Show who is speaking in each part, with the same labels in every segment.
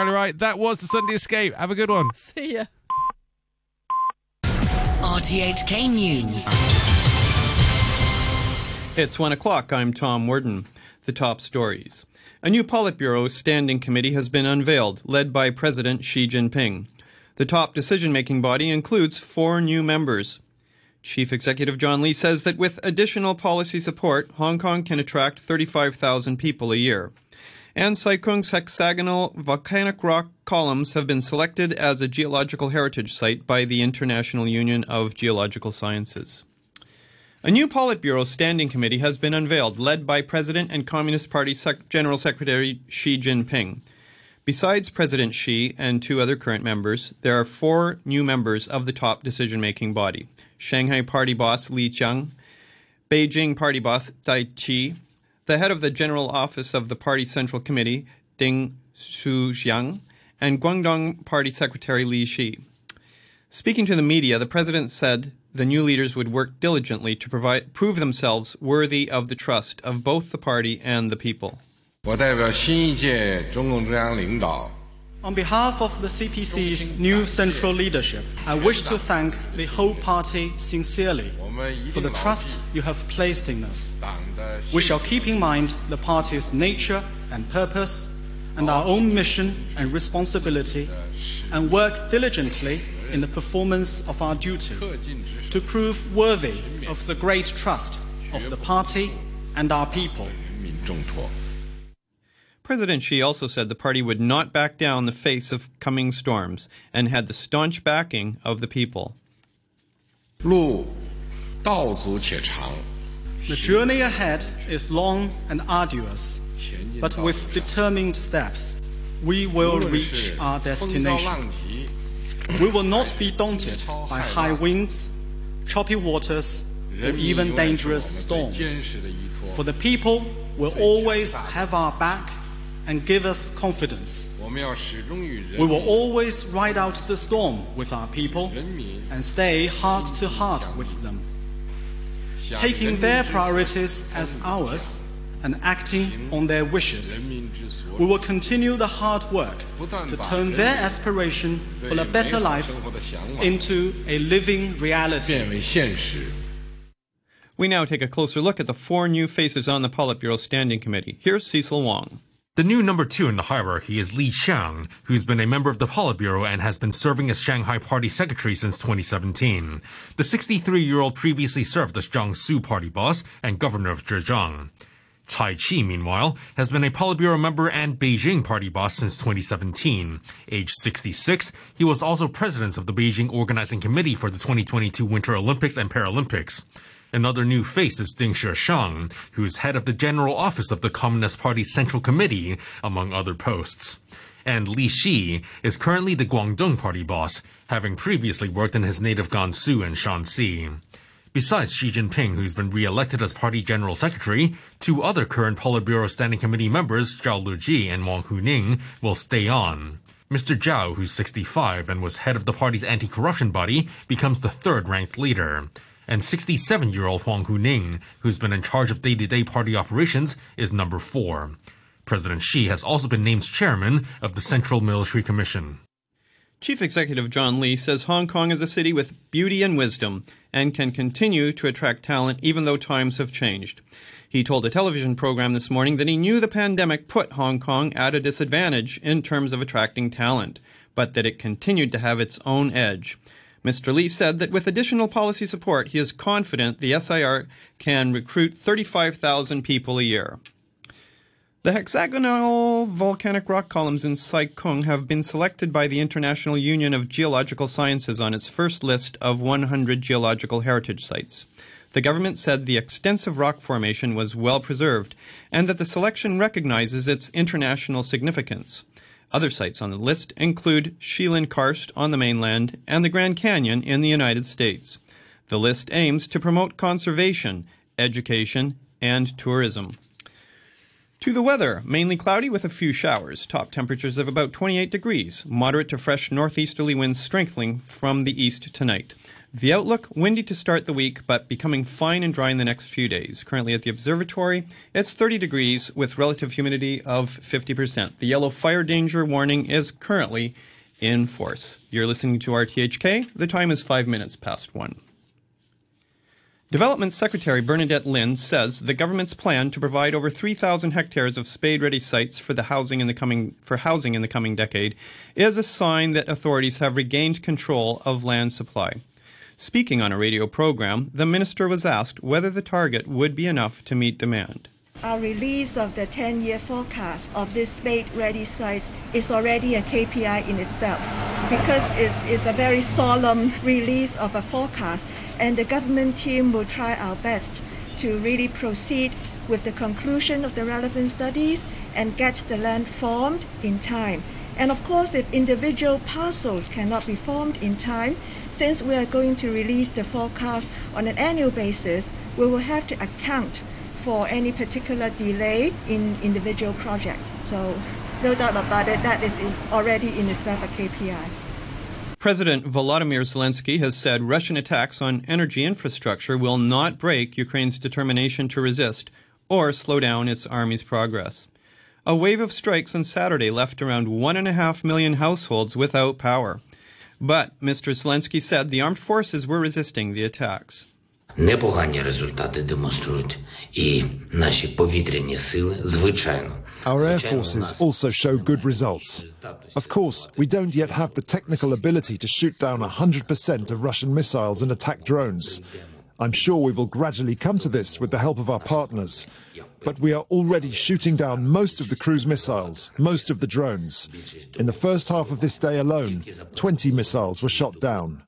Speaker 1: Carly Wright. That was the Sunday Escape. Have a good one.
Speaker 2: See ya.
Speaker 3: RTHK News.
Speaker 4: It's one o'clock. I'm Tom Worden. The top stories. A new Politburo standing committee has been unveiled, led by President Xi Jinping. The top decision making body includes four new members. Chief Executive John Lee says that with additional policy support, Hong Kong can attract 35,000 people a year. And Sai Kung's hexagonal volcanic rock columns have been selected as a geological heritage site by the International Union of Geological Sciences. A new Politburo Standing Committee has been unveiled, led by President and Communist Party Sec- General Secretary Xi Jinping. Besides President Xi and two other current members, there are four new members of the top decision making body Shanghai Party boss Li Qiang, Beijing Party boss Cai Qi, the head of the General Office of the Party Central Committee, Ding Xuexiang, and Guangdong Party Secretary Li Xi, Speaking to the media, the president said the new leaders would work diligently to provide, prove themselves worthy of the trust of both the party and the people.
Speaker 5: 我代表新一届中共中央领导
Speaker 6: on behalf of the CPC's new central leadership, I wish to thank the whole party sincerely for the trust you have placed in us. We shall keep in mind the party's nature and purpose and our own mission and responsibility and work diligently in the performance of our duty to prove worthy of the great trust of the party and our people.
Speaker 4: President Xi also said the party would not back down the face of coming storms and had the staunch backing of the people.
Speaker 6: The journey ahead is long and arduous, but with determined steps, we will reach our destination. We will not be daunted by high winds, choppy waters, or even dangerous storms, for the people will always have our back and give us confidence. We will always ride out the storm with our people and stay heart to heart with them, taking their priorities as ours and acting on their wishes. We will continue the hard work to turn their aspiration for a better life into a living reality.
Speaker 4: We now take a closer look at the four new faces on the Politburo Standing Committee. Here's Cecil Wong.
Speaker 1: The new number two in the hierarchy is Li Qiang, who's been a member of the Politburo and has been serving as Shanghai Party Secretary since 2017. The 63-year-old previously served as Jiangsu Party boss and governor of Zhejiang. Cai Qi, meanwhile, has been a Politburo member and Beijing party boss since 2017. Age 66, he was also president of the Beijing Organizing Committee for the 2022 Winter Olympics and Paralympics. Another new face is Ding Xuexiang, who is head of the General Office of the Communist Party's Central Committee, among other posts. And Li Xi is currently the Guangdong Party boss, having previously worked in his native Gansu and Shanxi. Besides Xi Jinping, who's been re-elected as party general secretary, two other current Politburo Standing Committee members, Zhao Leji and Wang Huning, will stay on. Mr. Zhao, who's 65 and was head of the party's anti-corruption body, becomes the third-ranked leader. And 67-year-old Wang Huning, who's been in charge of day-to-day party operations, is number four. President Xi has also been named chairman of the Central Military Commission.
Speaker 4: Chief Executive John Lee says Hong Kong is a city with beauty and wisdom and can continue to attract talent even though times have changed. He told a television program this morning that he knew the pandemic put Hong Kong at a disadvantage in terms of attracting talent, but that it continued to have its own edge. Mr. Lee said that with additional policy support, he is confident the SAR can recruit 35,000 people a year. The hexagonal volcanic rock columns in Sai Kung have been selected by the International Union of Geological Sciences on its first list of 100 geological heritage sites. The government said the extensive rock formation was well preserved and that the selection recognizes its international significance. Other sites on the list include Shilin Karst on the mainland and the Grand Canyon in the United States. The list aims to promote conservation, education, and tourism. To the weather, mainly cloudy with a few showers. Top temperatures of about 28 degrees. Moderate to fresh northeasterly winds strengthening from the east tonight. The outlook windy to start the week, but becoming fine and dry in the next few days. Currently at the observatory, it's 30 degrees with relative humidity of 50%. The yellow fire danger warning is currently in force. You're listening to RTHK. The time is five minutes past one. Development Secretary Bernadette Linn says the government's plan to provide over 3,000 hectares of spade-ready sites for the housing in the coming for housing in the coming decade is a sign that authorities have regained control of land supply. Speaking on a radio program, the minister was asked whether the target would be enough to meet demand.
Speaker 2: Our release of the 10-year forecast of this spade-ready sites is already a KPI in itself because it's, it's a very solemn release of a forecast and the government team will try our best to really proceed with the conclusion of the relevant studies and get the land formed in time. And of course, if individual parcels cannot be formed in time, since we are going to release the forecast on an annual basis, we will have to account for any particular delay in individual projects. So no doubt about it, that is already in itself a KPI.
Speaker 4: President Volodymyr Zelensky has said Russian attacks on energy infrastructure will not break Ukraine's determination to resist or slow down its army's progress. A wave of strikes on Saturday left around 1.5 million households without power. But Mr. Zelensky said the armed forces were resisting the attacks.
Speaker 7: Непогані результати демонструють і наші повітряні сили, звичайно.
Speaker 8: our air forces also show good results. Of course, we don't yet have the technical ability to shoot down 100% of Russian missiles and attack drones. I'm sure we will gradually come to this with the help of our partners. But we are already shooting down most of the cruise missiles, most of the drones. In the first half of this day alone, 20 missiles were shot down.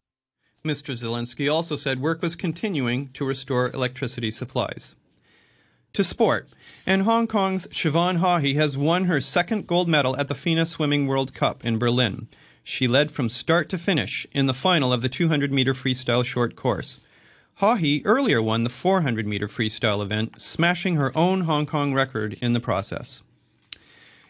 Speaker 4: Mr. Zelensky also said work was continuing to restore electricity supplies. To sport, and Hong Kong's Siobhan Haughey has won her second gold medal at the FINA Swimming World Cup in Berlin. She led from start to finish in the final of the 200 meter freestyle short course. Haughey earlier won the 400 meter freestyle event, smashing her own Hong Kong record in the process.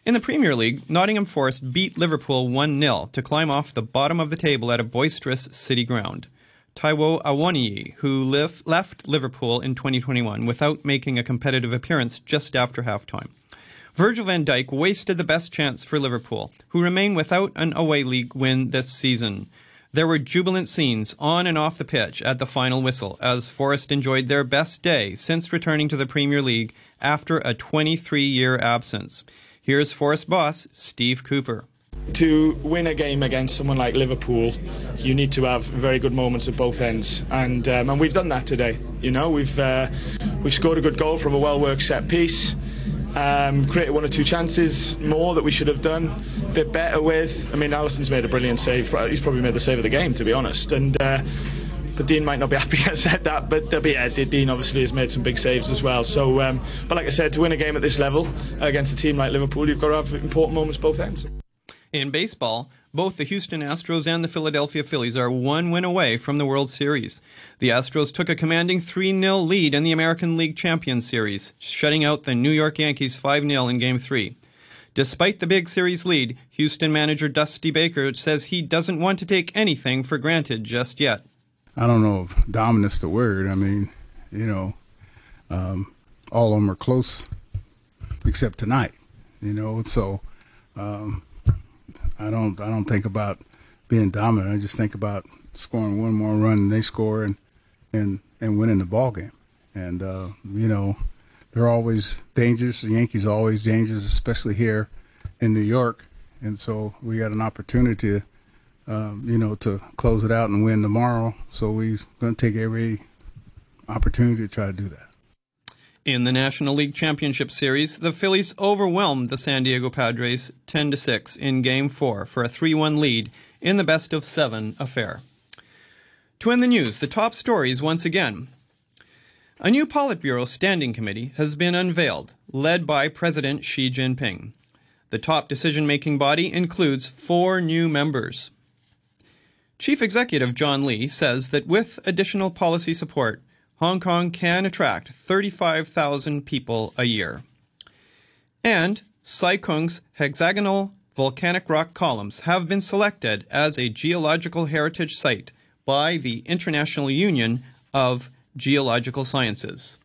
Speaker 4: In the Premier League, Nottingham Forest beat Liverpool 1 0 to climb off the bottom of the table at a boisterous city ground. Taiwo Awoniyi, who live, left Liverpool in 2021 without making a competitive appearance just after halftime. Virgil van Dijk wasted the best chance for Liverpool, who remain without an away league win this season. There were jubilant scenes on and off the pitch at the final whistle as Forest enjoyed their best day since returning to the Premier League after a 23 year absence. Here's Forest boss Steve Cooper
Speaker 9: to win a game against someone like Liverpool, you need to have very good moments at both ends, and um, and we've done that today. You know, we've uh, we've scored a good goal from a well-worked set piece. Um, created one or two chances more that we should have done a bit better with. I mean, Alisson's made a brilliant save. He's probably made the save of the game, to be honest. And uh, but Dean might not be happy I said that. But, uh, but yeah, Dean obviously has made some big saves as well. So, um, but like I said, to win a game at this level against a team like Liverpool, you've got to have important moments both ends.
Speaker 4: In baseball, both the Houston Astros and the Philadelphia Phillies are one win away from the World Series. The Astros took a commanding 3 0 lead in the American League Champions Series, shutting out the New York Yankees 5 0 in Game 3. Despite the big series lead, Houston manager Dusty Baker says he doesn't want to take anything for granted just yet.
Speaker 10: I don't know if dominant's the word. I mean, you know, um, all of them are close except tonight, you know, so. Um, I don't I don't think about being dominant. I just think about scoring one more run than they score and and and winning the ball game. And uh, you know, they're always dangerous. The Yankees are always dangerous, especially here in New York. And so we got an opportunity um, you know, to close it out and win tomorrow. So we're going to take every opportunity to try to do that.
Speaker 4: In the National League Championship Series, the Phillies overwhelmed the San Diego Padres 10 to 6 in Game 4 for a 3-1 lead in the best of 7 affair. To end the news, the top stories once again. A new Politburo Standing Committee has been unveiled, led by President Xi Jinping. The top decision-making body includes four new members. Chief Executive John Lee says that with additional policy support, Hong Kong can attract 35,000 people a year. And Sai Kung's hexagonal volcanic rock columns have been selected as a geological heritage site by the International Union of Geological Sciences.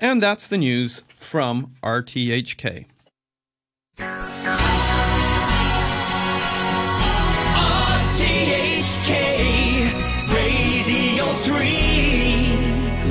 Speaker 4: And that's the news from RTHK.